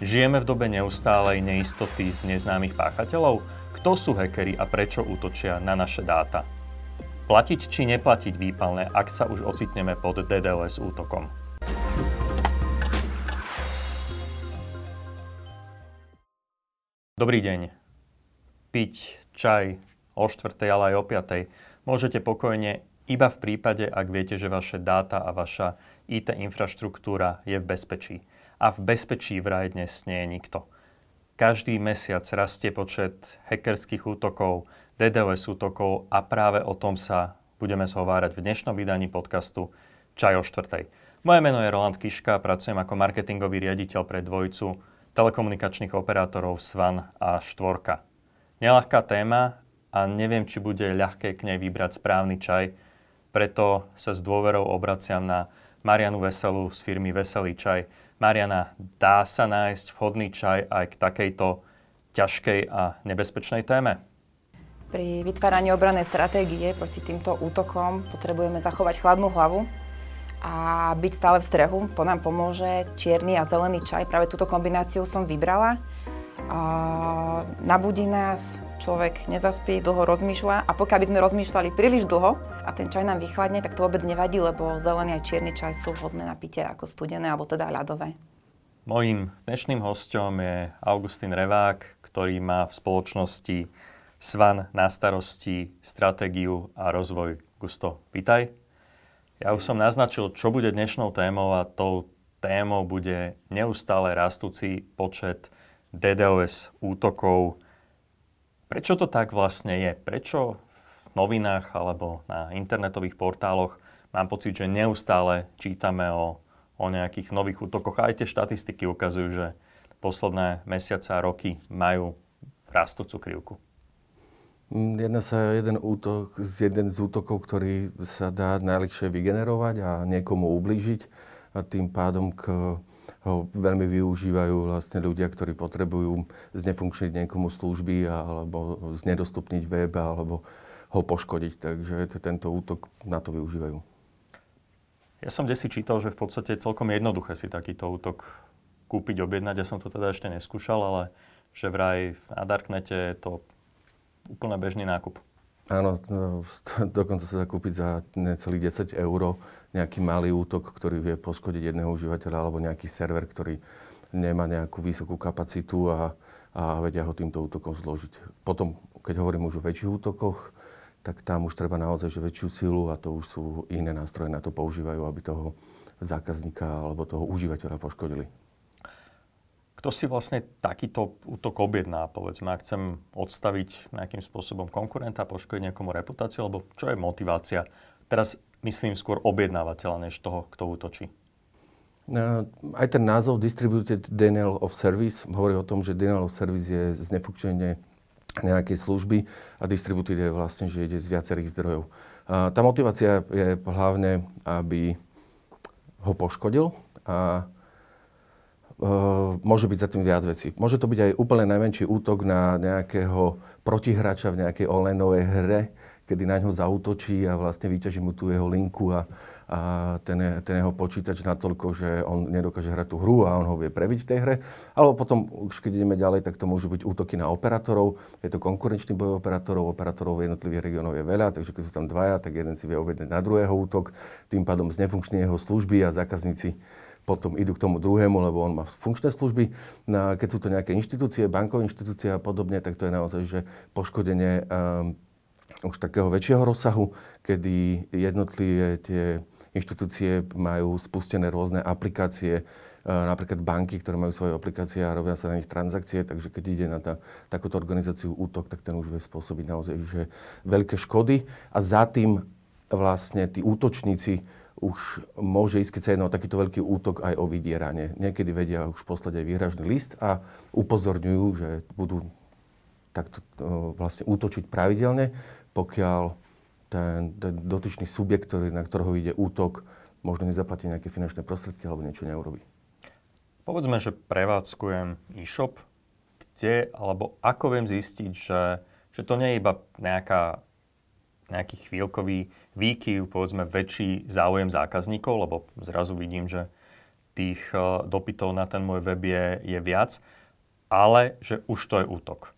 Žijeme v dobe neustálej neistoty z neznámych páchateľov? Kto sú hackeri a prečo útočia na naše dáta? Platiť či neplatiť výpalné, ak sa už ocitneme pod DDoS útokom? Dobrý deň. Piť čaj o 4. ale aj o 5. môžete pokojne iba v prípade, ak viete, že vaše dáta a vaša IT infraštruktúra je v bezpečí a v bezpečí vraj dnes nie je nikto. Každý mesiac rastie počet hackerských útokov, DDoS útokov a práve o tom sa budeme zhovárať v dnešnom vydaní podcastu Čaj o štvrtej. Moje meno je Roland Kiška, pracujem ako marketingový riaditeľ pre dvojicu telekomunikačných operátorov Svan a Štvorka. Nelahká téma a neviem, či bude ľahké k nej vybrať správny čaj, preto sa s dôverou obraciam na Marianu Veselu z firmy Veselý čaj, Mariana, dá sa nájsť vhodný čaj aj k takejto ťažkej a nebezpečnej téme? Pri vytváraní obranej stratégie proti týmto útokom potrebujeme zachovať chladnú hlavu a byť stále v strehu. To nám pomôže čierny a zelený čaj. Práve túto kombináciu som vybrala. A nabudí nás, človek nezaspí, dlho rozmýšľa a pokiaľ by sme rozmýšľali príliš dlho a ten čaj nám vychladne, tak to vôbec nevadí, lebo zelený aj čierny čaj sú vhodné na pitie ako studené alebo teda ľadové. Mojím dnešným hostom je Augustín Revák, ktorý má v spoločnosti Svan na starosti stratégiu a rozvoj. Gusto, vítaj. Ja už som naznačil, čo bude dnešnou témou a tou témou bude neustále rastúci počet DDoS útokov Prečo to tak vlastne je? Prečo v novinách alebo na internetových portáloch mám pocit, že neustále čítame o, o nejakých nových útokoch. Aj tie štatistiky ukazujú, že posledné mesiace a roky majú rastúcu krivku. Mm, jedná sa jeden útok, jeden z útokov, ktorý sa dá najlepšie vygenerovať a niekomu ublížiť a tým pádom k ho veľmi využívajú vlastne ľudia, ktorí potrebujú znefunkčniť niekomu služby alebo znedostupniť web alebo ho poškodiť. Takže tento útok na to využívajú. Ja som desi čítal, že v podstate celkom jednoduché si takýto útok kúpiť, objednať. Ja som to teda ešte neskúšal, ale že vraj na Darknete je to úplne bežný nákup. Áno, no, dokonca sa dá kúpiť za necelých 10 eur nejaký malý útok, ktorý vie poškodiť jedného užívateľa alebo nejaký server, ktorý nemá nejakú vysokú kapacitu a, a vedia ho týmto útokom zložiť. Potom, keď hovorím už o väčších útokoch, tak tam už treba naozaj že väčšiu silu a to už sú iné nástroje na to používajú, aby toho zákazníka alebo toho užívateľa poškodili. Kto si vlastne takýto útok objedná? Povedzme, ak chcem odstaviť nejakým spôsobom konkurenta, poškodiť niekomu reputáciu, alebo čo je motivácia? Teraz myslím skôr objednávateľa, než toho, kto útočí. Aj ten názov Distributed Denial of Service hovorí o tom, že Denial of Service je znefunkčenie nejakej služby a distributed je vlastne, že ide z viacerých zdrojov. Tá motivácia je hlavne, aby ho poškodil a môže byť za tým viac vecí. Môže to byť aj úplne najmenší útok na nejakého protihráča v nejakej online hre, kedy na ňo zautočí a vlastne vyťaží mu tú jeho linku a, a ten, ten jeho počítač natoľko, že on nedokáže hrať tú hru a on ho vie prebiť v tej hre. Alebo potom, už keď ideme ďalej, tak to môžu byť útoky na operátorov. Je to konkurenčný boj operátorov. Operátorov v jednotlivých regiónov je veľa, takže keď sú tam dvaja, tak jeden si vie objednať na druhého útok. Tým pádom znefunkčne jeho služby a zákazníci potom idú k tomu druhému, lebo on má funkčné služby. No, keď sú to nejaké inštitúcie, bankové inštitúcie a podobne, tak to je naozaj že poškodenie um, už takého väčšieho rozsahu, kedy jednotlivé tie inštitúcie majú spustené rôzne aplikácie, napríklad banky, ktoré majú svoje aplikácie a robia sa na nich transakcie, takže keď ide na tá, takúto organizáciu útok, tak ten už vie spôsobiť naozaj že veľké škody a za tým vlastne tí útočníci už môže ísť, keď sa jedná o takýto veľký útok, aj o vydieranie. Niekedy vedia už poslať aj výhražný list a upozorňujú, že budú takto vlastne útočiť pravidelne, pokiaľ ten, ten dotyčný subjekt, ktorý, na ktorého ide útok, možno nezaplatí nejaké finančné prostriedky alebo niečo neurobí. Povedzme, že prevádzkujem e-shop, kde alebo ako viem zistiť, že, že to nie je iba nejaká nejaký chvíľkový výkyv, povedzme väčší záujem zákazníkov, lebo zrazu vidím, že tých uh, dopytov na ten môj web je, je viac, ale že už to je útok.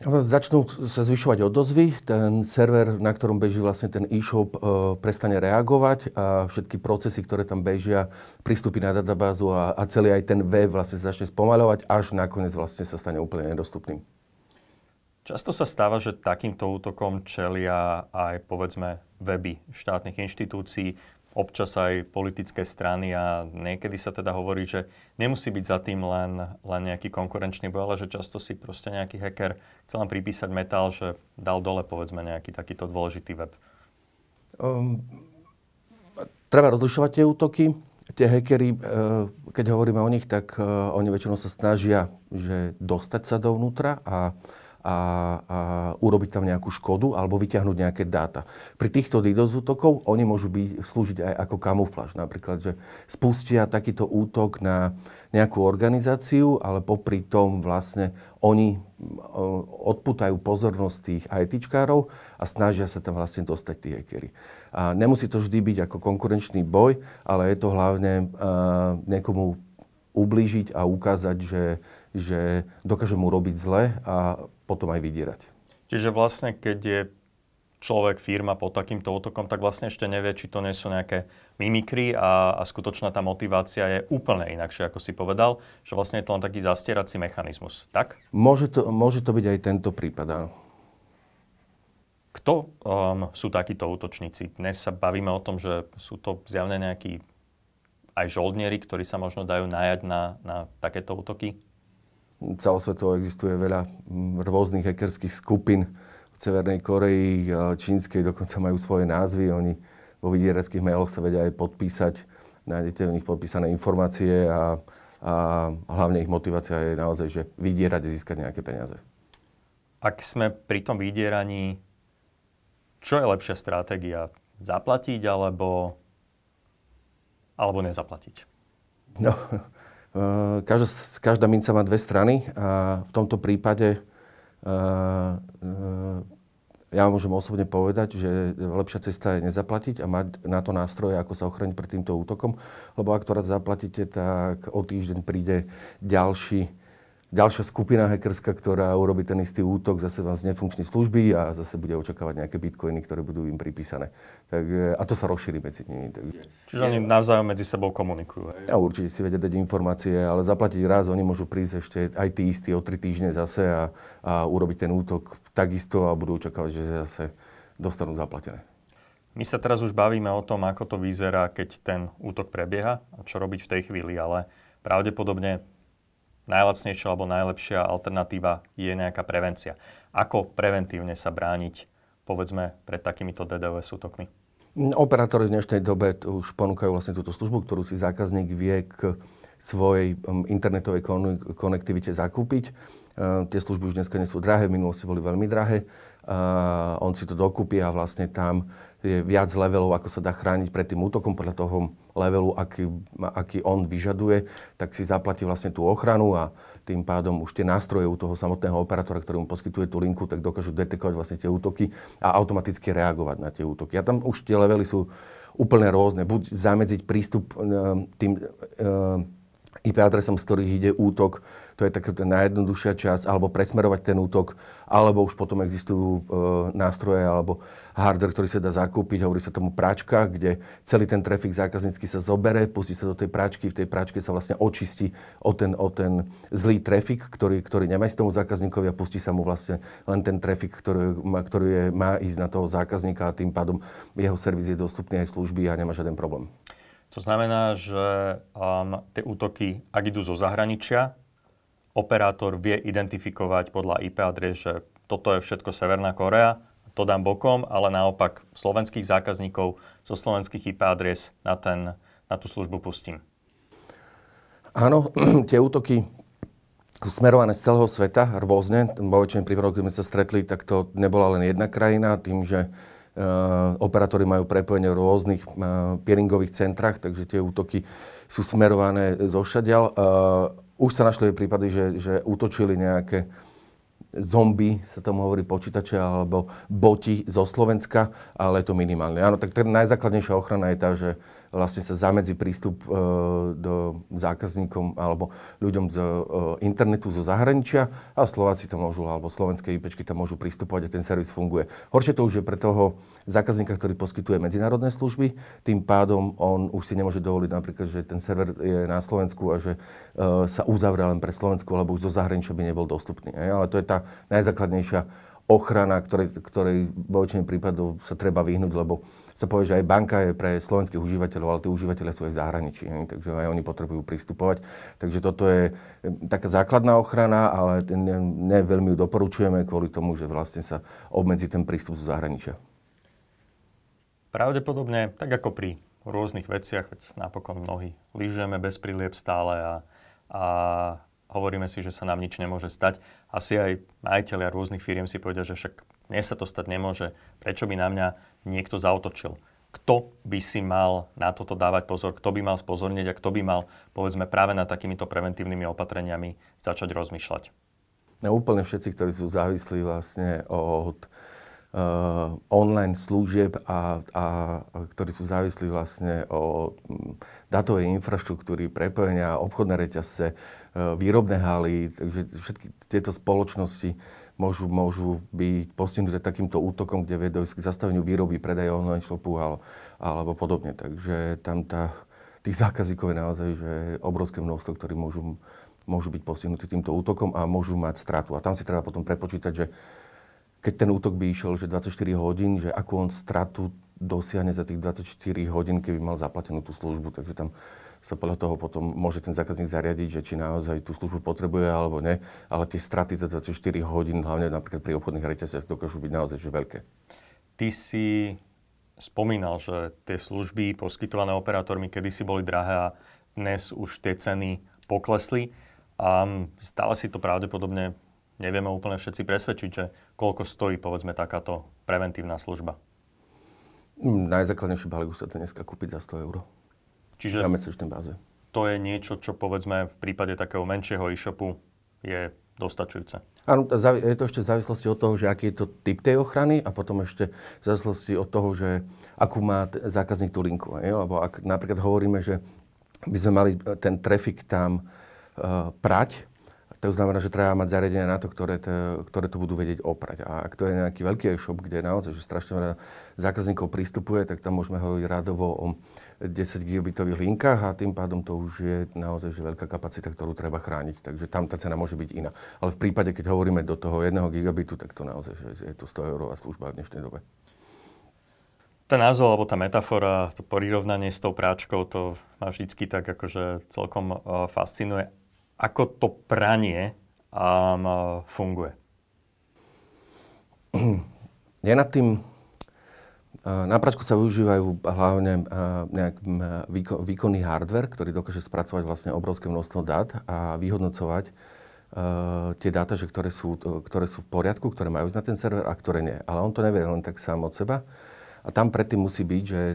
Začnú sa zvyšovať odozvy, ten server, na ktorom beží vlastne ten e-shop, e, prestane reagovať a všetky procesy, ktoré tam bežia, pristúpi na databázu a, a celý aj ten web vlastne začne spomaľovať, až nakoniec vlastne sa stane úplne nedostupným. Často sa stáva, že takýmto útokom čelia aj povedzme weby štátnych inštitúcií, občas aj politické strany a niekedy sa teda hovorí, že nemusí byť za tým len, len nejaký konkurenčný boj, ale že často si proste nejaký hacker chcel len pripísať metal, že dal dole povedzme nejaký takýto dôležitý web. Um, treba rozlišovať tie útoky. Tie hackery, uh, keď hovoríme o nich, tak uh, oni väčšinou sa snažia že dostať sa dovnútra a a, a urobiť tam nejakú škodu alebo vyťahnuť nejaké dáta. Pri týchto DDoS útokov oni môžu byť, slúžiť aj ako kamufláž. Napríklad, že spustia takýto útok na nejakú organizáciu, ale popri tom vlastne oni odputajú pozornosť tých ITčkárov a snažia sa tam vlastne dostať tí hackery. A nemusí to vždy byť ako konkurenčný boj, ale je to hlavne uh, niekomu ublížiť a ukázať, že, že dokáže mu robiť zle a potom aj vydierať. Čiže vlastne, keď je človek, firma pod takýmto útokom, tak vlastne ešte nevie, či to nie sú nejaké mimikry a, a skutočná tá motivácia je úplne inakšia, ako si povedal, že vlastne je to len taký zastierací mechanizmus, tak? Môže to, môže to byť aj tento prípad, áno. Kto um, sú takíto útočníci? Dnes sa bavíme o tom, že sú to zjavne nejakí aj žoldnieri, ktorí sa možno dajú najať na, na takéto útoky? Celosvetovo existuje veľa mm, rôznych hackerských skupín v Severnej Koreji, Čínskej, dokonca majú svoje názvy. Oni vo vydiereckých mailoch sa vedia aj podpísať. Nájdete u nich podpísané informácie a, a hlavne ich motivácia je naozaj, že vydierať a získať nejaké peniaze. Ak sme pri tom vydieraní, čo je lepšia stratégia? Zaplatiť alebo, alebo nezaplatiť? No, každá, každá minca má dve strany a v tomto prípade eh, eh, ja môžem osobne povedať, že lepšia cesta je nezaplatiť a mať na to nástroje, ako sa ochrániť pred týmto útokom, lebo ak to raz zaplatíte, tak o týždeň príde ďalší ďalšia skupina hackerská, ktorá urobí ten istý útok, zase vám z nefunkčnej služby a zase bude očakávať nejaké bitcoiny, ktoré budú im pripísané. Tak, a to sa rozšíri medzi nimi. Takže... Čiže oni navzájom medzi sebou komunikujú. A určite si vedia dať informácie, ale zaplatiť raz, oni môžu prísť ešte aj tí istí o tri týždne zase a, a urobiť ten útok takisto a budú očakávať, že zase dostanú zaplatené. My sa teraz už bavíme o tom, ako to vyzerá, keď ten útok prebieha a čo robiť v tej chvíli, ale pravdepodobne najlacnejšia alebo najlepšia alternatíva je nejaká prevencia. Ako preventívne sa brániť, povedzme, pred takýmito DDoS útokmi? Operátori v dnešnej dobe už ponúkajú vlastne túto službu, ktorú si zákazník vie k svojej um, internetovej konektivite zakúpiť. Uh, tie služby už dneska nie sú drahé, v minulosti boli veľmi drahé. Uh, on si to dokúpi a vlastne tam je viac levelov, ako sa dá chrániť pred tým útokom podľa toho levelu, aký, aký on vyžaduje, tak si zaplatí vlastne tú ochranu a tým pádom už tie nástroje u toho samotného operátora, ktorý mu poskytuje tú linku, tak dokážu detekovať vlastne tie útoky a automaticky reagovať na tie útoky. A tam už tie levely sú úplne rôzne. Buď zamedziť prístup e, tým e, IP adresom, z ktorých ide útok, to je taká najjednoduchšia časť, alebo presmerovať ten útok, alebo už potom existujú e, nástroje alebo hardware, ktorý sa dá zakúpiť, hovorí sa tomu práčka, kde celý ten trafik zákaznícky sa zobere, pustí sa do tej práčky, v tej práčke sa vlastne očistí o ten, o ten zlý trafik, ktorý, ktorý nemá ísť tomu zákazníkovi a pustí sa mu vlastne len ten trafik, ktorý, má, ktorý je, má ísť na toho zákazníka a tým pádom jeho servis je dostupný aj služby a nemá žiaden problém. To znamená, že um, tie útoky, ak idú zo zahraničia, operátor vie identifikovať podľa IP adres, že toto je všetko Severná Korea, to dám bokom, ale naopak slovenských zákazníkov zo slovenských IP adres na, ten, na tú službu pustím. Áno, tie útoky smerované z celého sveta rôzne. Vo väčšine prípadoch, keď sme sa stretli, tak to nebola len jedna krajina, tým, že operátori majú prepojenie v rôznych eh, peeringových centrách, takže tie útoky sú smerované zo šadiaľ. Eh, už sa našli prípady, že, že útočili nejaké zombie, sa tomu hovorí počítače, alebo boti zo Slovenska, ale je to minimálne. Áno, tak tá najzákladnejšia ochrana je tá, že vlastne sa zamedzi prístup e, do zákazníkom alebo ľuďom z e, internetu zo zahraničia a Slováci to môžu, alebo slovenské IPčky tam môžu pristupovať a ten servis funguje. Horšie to už je pre toho zákazníka, ktorý poskytuje medzinárodné služby, tým pádom on už si nemôže dovoliť napríklad, že ten server je na Slovensku a že e, sa uzavrie len pre Slovensku, lebo už zo zahraničia by nebol dostupný. Ale to je tá najzákladnejšia ochrana, ktorej, ktorej vo väčšine prípadov sa treba vyhnúť, lebo sa povie, že aj banka je pre slovenských užívateľov, ale tí užívateľe sú aj v zahraničí, ne? takže aj oni potrebujú pristupovať. Takže toto je taká základná ochrana, ale ne, ne veľmi ju doporučujeme kvôli tomu, že vlastne sa obmedzí ten prístup zo zahraničia. Pravdepodobne, tak ako pri rôznych veciach, veď napokon mnohí lyžujeme bez prílieb stále a, a hovoríme si, že sa nám nič nemôže stať. Asi aj majiteľia rôznych firiem si povedia, že však mne sa to stať nemôže. Prečo by na mňa niekto zautočil? Kto by si mal na toto dávať pozor? Kto by mal spozorniť a kto by mal, povedzme, práve nad takýmito preventívnymi opatreniami začať rozmýšľať? No, úplne všetci, ktorí sú závislí vlastne od uh, online služieb a, a, a ktorí sú závislí vlastne o datovej infraštruktúry, prepojenia, obchodné reťazce, uh, výrobné haly, takže všetky tieto spoločnosti môžu, môžu byť postihnuté takýmto útokom, kde vie k zastaveniu výroby, predaja online shopu alebo, alebo podobne. Takže tam tá, tých zákazíkov je naozaj že obrovské množstvo, ktorí môžu, môžu byť postihnutí týmto útokom a môžu mať stratu. A tam si treba potom prepočítať, že keď ten útok by išiel že 24 hodín, že akú on stratu dosiahne za tých 24 hodín, keby mal zaplatenú tú službu. Takže tam sa podľa toho potom môže ten zákazník zariadiť, že či naozaj tú službu potrebuje alebo ne. Ale tie straty za 24 hodín, hlavne napríklad pri obchodných reťazciach, dokážu byť naozaj že veľké. Ty si spomínal, že tie služby poskytované operátormi kedysi boli drahé a dnes už tie ceny poklesli. A stále si to pravdepodobne nevieme úplne všetci presvedčiť, že koľko stojí, povedzme, takáto preventívna služba. Najzákladnejší balík sa to dneska kúpiť za 100 eur. Čiže na mesačnej báze. To je niečo, čo povedzme v prípade takého menšieho e-shopu je dostačujúce. Áno, je to ešte v závislosti od toho, že aký je to typ tej ochrany a potom ešte v závislosti od toho, že akú má t- zákazník tú linku. Je? Lebo ak napríklad hovoríme, že by sme mali ten trafik tam uh, prať, to znamená, že treba mať zariadenia na to, ktoré to, ktoré to budú vedieť oprať. A ak to je nejaký veľký e-shop, kde naozaj že strašne veľa zákazníkov prístupuje, tak tam môžeme hovoriť rádovo o 10 gigabitových linkách a tým pádom to už je naozaj že veľká kapacita, ktorú treba chrániť. Takže tam tá cena môže byť iná. Ale v prípade, keď hovoríme do toho 1 gigabitu, tak to naozaj že je to 100 eurová služba v dnešnej dobe. Ten názov alebo tá metafora, to prirovnanie s tou práčkou, to ma vždycky tak akože celkom uh, fascinuje ako to pranie um, funguje? Ja nad tým na pračku sa využívajú hlavne nejak výkonný hardware, ktorý dokáže spracovať vlastne obrovské množstvo dát a vyhodnocovať tie dáta, že ktoré, sú, ktoré sú v poriadku, ktoré majú ísť na ten server a ktoré nie. Ale on to nevie len tak sám od seba. A tam predtým musí byť, že je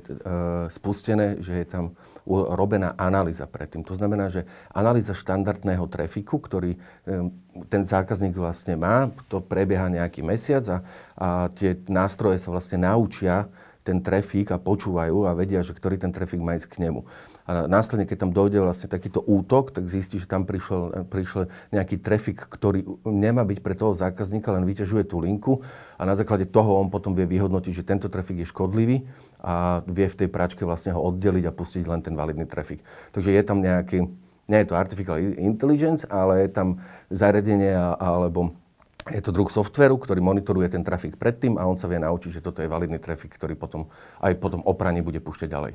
spustené, že je tam robená analýza predtým. To znamená, že analýza štandardného trafiku, ktorý ten zákazník vlastne má, to prebieha nejaký mesiac a, a tie nástroje sa vlastne naučia ten trafik a počúvajú a vedia, že ktorý ten trafik má ísť k nemu. A následne, keď tam dojde vlastne takýto útok, tak zistí, že tam prišiel, prišiel nejaký trafik, ktorý nemá byť pre toho zákazníka, len vyťažuje tú linku a na základe toho on potom vie vyhodnotiť, že tento trafik je škodlivý a vie v tej práčke vlastne ho oddeliť a pustiť len ten validný trafik. Takže je tam nejaký, nie je to artificial intelligence, ale je tam zariadenie alebo je to druh softveru, ktorý monitoruje ten trafik predtým a on sa vie naučiť, že toto je validný trafik, ktorý potom aj potom opraní bude púšťať ďalej.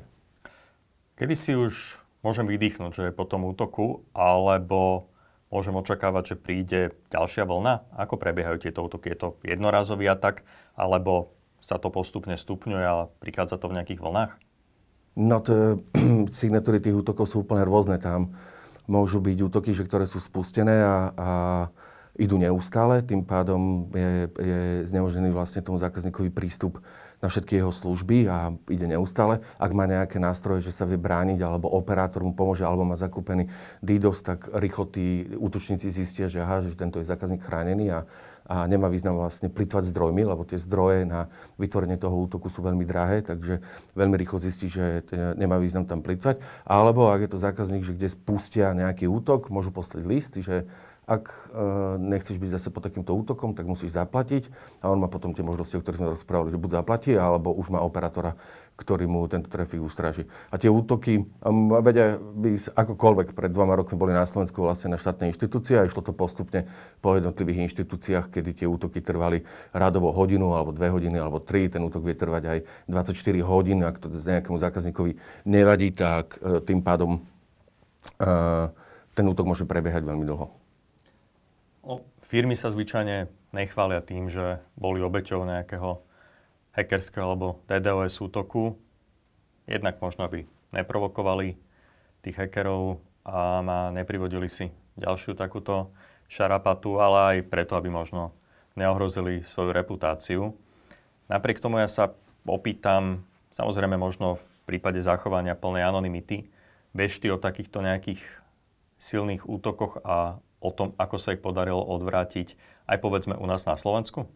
Kedy si už môžem vydýchnuť, že je po tom útoku, alebo môžem očakávať, že príde ďalšia vlna? Ako prebiehajú tieto útoky? Je to jednorazový atak, alebo sa to postupne stupňuje a prichádza to v nejakých vlnách? No to, signatúry tých útokov sú úplne rôzne. Tam môžu byť útoky, že ktoré sú spustené a, a idú neustále, tým pádom je, je znemožnený vlastne tomu zákazníkovi prístup na všetky jeho služby a ide neustále. Ak má nejaké nástroje, že sa vie brániť, alebo operátor mu pomôže, alebo má zakúpený DDoS, tak rýchlo tí útočníci zistia, že aha, že tento je zákazník chránený a, a nemá význam vlastne plitvať zdrojmi, lebo tie zdroje na vytvorenie toho útoku sú veľmi drahé, takže veľmi rýchlo zistí, že nemá význam tam plitvať. Alebo ak je to zákazník, že kde spustia nejaký útok, môžu poslať list, že ak e, nechceš byť zase pod takýmto útokom, tak musíš zaplatiť. A on má potom tie možnosti, o ktorých sme rozprávali, že buď zaplatí, alebo už má operátora, ktorý mu tento trafik ustraží. A tie útoky, vedia by akokoľvek, pred dvoma rokmi boli na Slovensku vlastne na štátnej inštitúcii a išlo to postupne po jednotlivých inštitúciách, kedy tie útoky trvali radovo hodinu, alebo dve hodiny, alebo tri. Ten útok vie trvať aj 24 hodín. Ak to nejakému zákazníkovi nevadí, tak e, tým pádom uh, ten útok môže prebiehať veľmi dlho. Firmy sa zvyčajne nechvália tým, že boli obeťou nejakého hackerského alebo DDoS útoku. Jednak možno, aby neprovokovali tých hackerov a ma neprivodili si ďalšiu takúto šarapatu, ale aj preto, aby možno neohrozili svoju reputáciu. Napriek tomu ja sa opýtam, samozrejme možno v prípade zachovania plnej anonymity, bež ty o takýchto nejakých silných útokoch a o tom, ako sa ich podarilo odvrátiť aj povedzme u nás na Slovensku?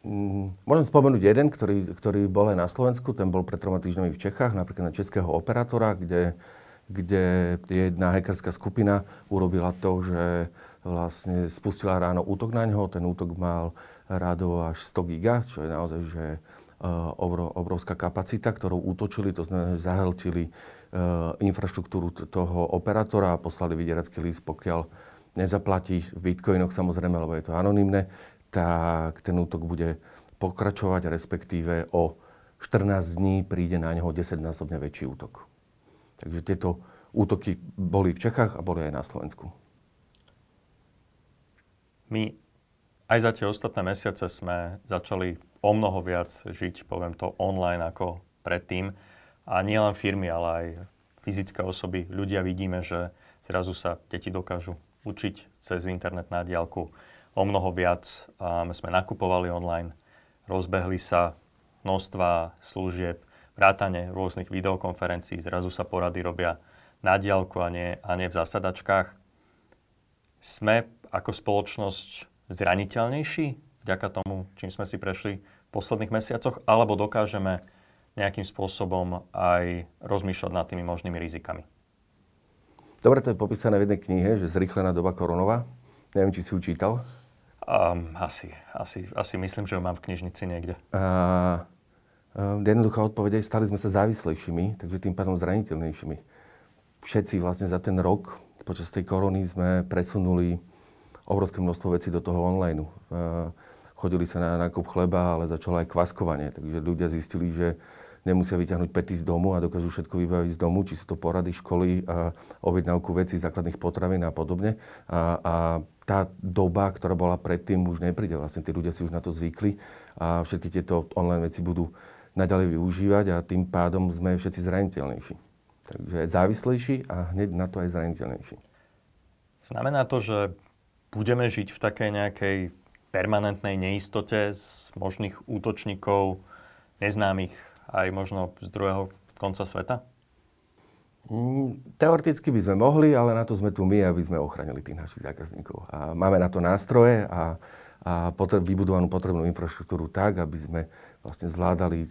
Mm, môžem spomenúť jeden, ktorý, ktorý bol aj na Slovensku. Ten bol pred troma týždňami v Čechách, napríklad na českého operátora, kde, kde jedna hackerská skupina urobila to, že vlastne spustila ráno útok na ňo. Ten útok mal rádo až 100 giga, čo je naozaj že, obrovská kapacita, ktorou útočili. To znamená, že zahltili Eh, infraštruktúru toho operátora a poslali vydieracký list, pokiaľ nezaplatí v bitcoinoch samozrejme, lebo je to anonymné, tak ten útok bude pokračovať, respektíve o 14 dní príde na neho 10-násobne väčší útok. Takže tieto útoky boli v Čechách a boli aj na Slovensku. My aj za tie ostatné mesiace sme začali o mnoho viac žiť, poviem to, online ako predtým. A nie len firmy, ale aj fyzické osoby, ľudia vidíme, že zrazu sa deti dokážu učiť cez internet na diálku o mnoho viac. My sme nakupovali online, rozbehli sa množstva služieb, vrátane rôznych videokonferencií, zrazu sa porady robia na diálku a nie, a nie v zasadačkách. Sme ako spoločnosť zraniteľnejší vďaka tomu, čím sme si prešli v posledných mesiacoch, alebo dokážeme nejakým spôsobom aj rozmýšľať nad tými možnými rizikami. Dobre, to je popísané v jednej knihe, že zrýchlená doba koronova. Neviem, či si ju čítal. Um, asi, asi, asi myslím, že ju mám v knižnici niekde. A, um, jednoduchá odpoveď je, stali sme sa závislejšími, takže tým pádom zraniteľnejšími. Všetci vlastne za ten rok počas tej korony sme presunuli obrovské množstvo vecí do toho online. Uh, chodili sa na nákup chleba, ale začalo aj kvaskovanie. Takže ľudia zistili, že nemusia vyťahnuť pety z domu a dokážu všetko vybaviť z domu, či sú to porady, školy, a objednávku vecí, základných potravín a podobne. A, a tá doba, ktorá bola predtým, už nepríde. Vlastne tí ľudia si už na to zvykli a všetky tieto online veci budú naďalej využívať a tým pádom sme všetci zraniteľnejší. Takže závislejší a hneď na to aj zraniteľnejší. Znamená to, že budeme žiť v takej nejakej permanentnej neistote z možných útočníkov neznámych aj možno z druhého konca sveta? Mm, teoreticky by sme mohli, ale na to sme tu my, aby sme ochránili tých našich zákazníkov. A máme na to nástroje a, a potreb, vybudovanú potrebnú infraštruktúru tak, aby sme vlastne zvládali e,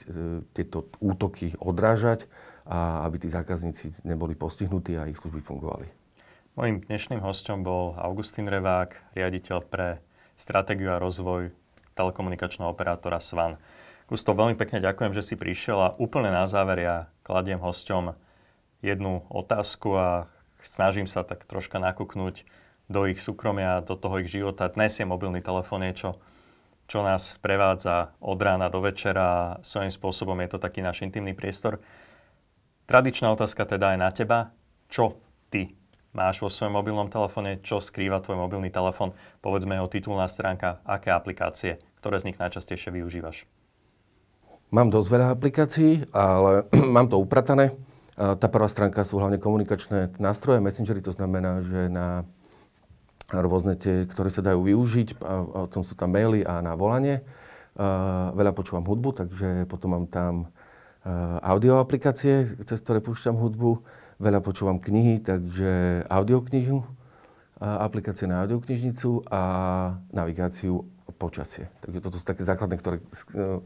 tieto útoky odrážať a aby tí zákazníci neboli postihnutí a ich služby fungovali. Mojím dnešným hostom bol Augustín Revák, riaditeľ pre stratégiu a rozvoj telekomunikačného operátora SVAN. Gusto, veľmi pekne ďakujem, že si prišiel a úplne na záver ja kladiem hosťom jednu otázku a snažím sa tak troška nakúknúť do ich súkromia, do toho ich života. Dnes je mobilný telefón niečo, čo nás sprevádza od rána do večera a svojím spôsobom je to taký náš intimný priestor. Tradičná otázka teda je na teba. Čo ty máš vo svojom mobilnom telefóne, čo skrýva tvoj mobilný telefón, povedzme jeho titulná stránka, aké aplikácie, ktoré z nich najčastejšie využívaš? Mám dosť veľa aplikácií, ale mám to upratané. Tá prvá stránka sú hlavne komunikačné nástroje, messengery, to znamená, že na rôzne tie, ktoré sa dajú využiť, a tom sú tam maily a na volanie. Veľa počúvam hudbu, takže potom mám tam audio aplikácie, cez ktoré púšťam hudbu. Veľa počúvam knihy, takže audioknihu. aplikácie na audioknižnicu a navigáciu počasie. Takže toto sú také základné, ktoré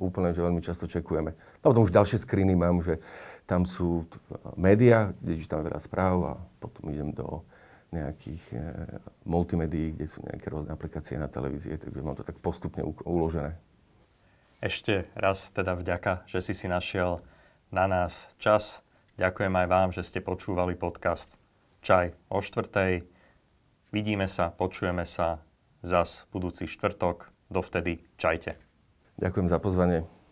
úplne že veľmi často čekujeme. A potom už ďalšie screeny mám, že tam sú médiá, kde čítam veľa správ a potom idem do nejakých e, multimédií, kde sú nejaké rôzne aplikácie na televízie, takže mám to tak postupne uložené. Ešte raz teda vďaka, že si si našiel na nás čas. Ďakujem aj vám, že ste počúvali podcast Čaj o štvrtej. Vidíme sa, počujeme sa zas budúci štvrtok. Dovtedy čajte. Ďakujem za pozvanie.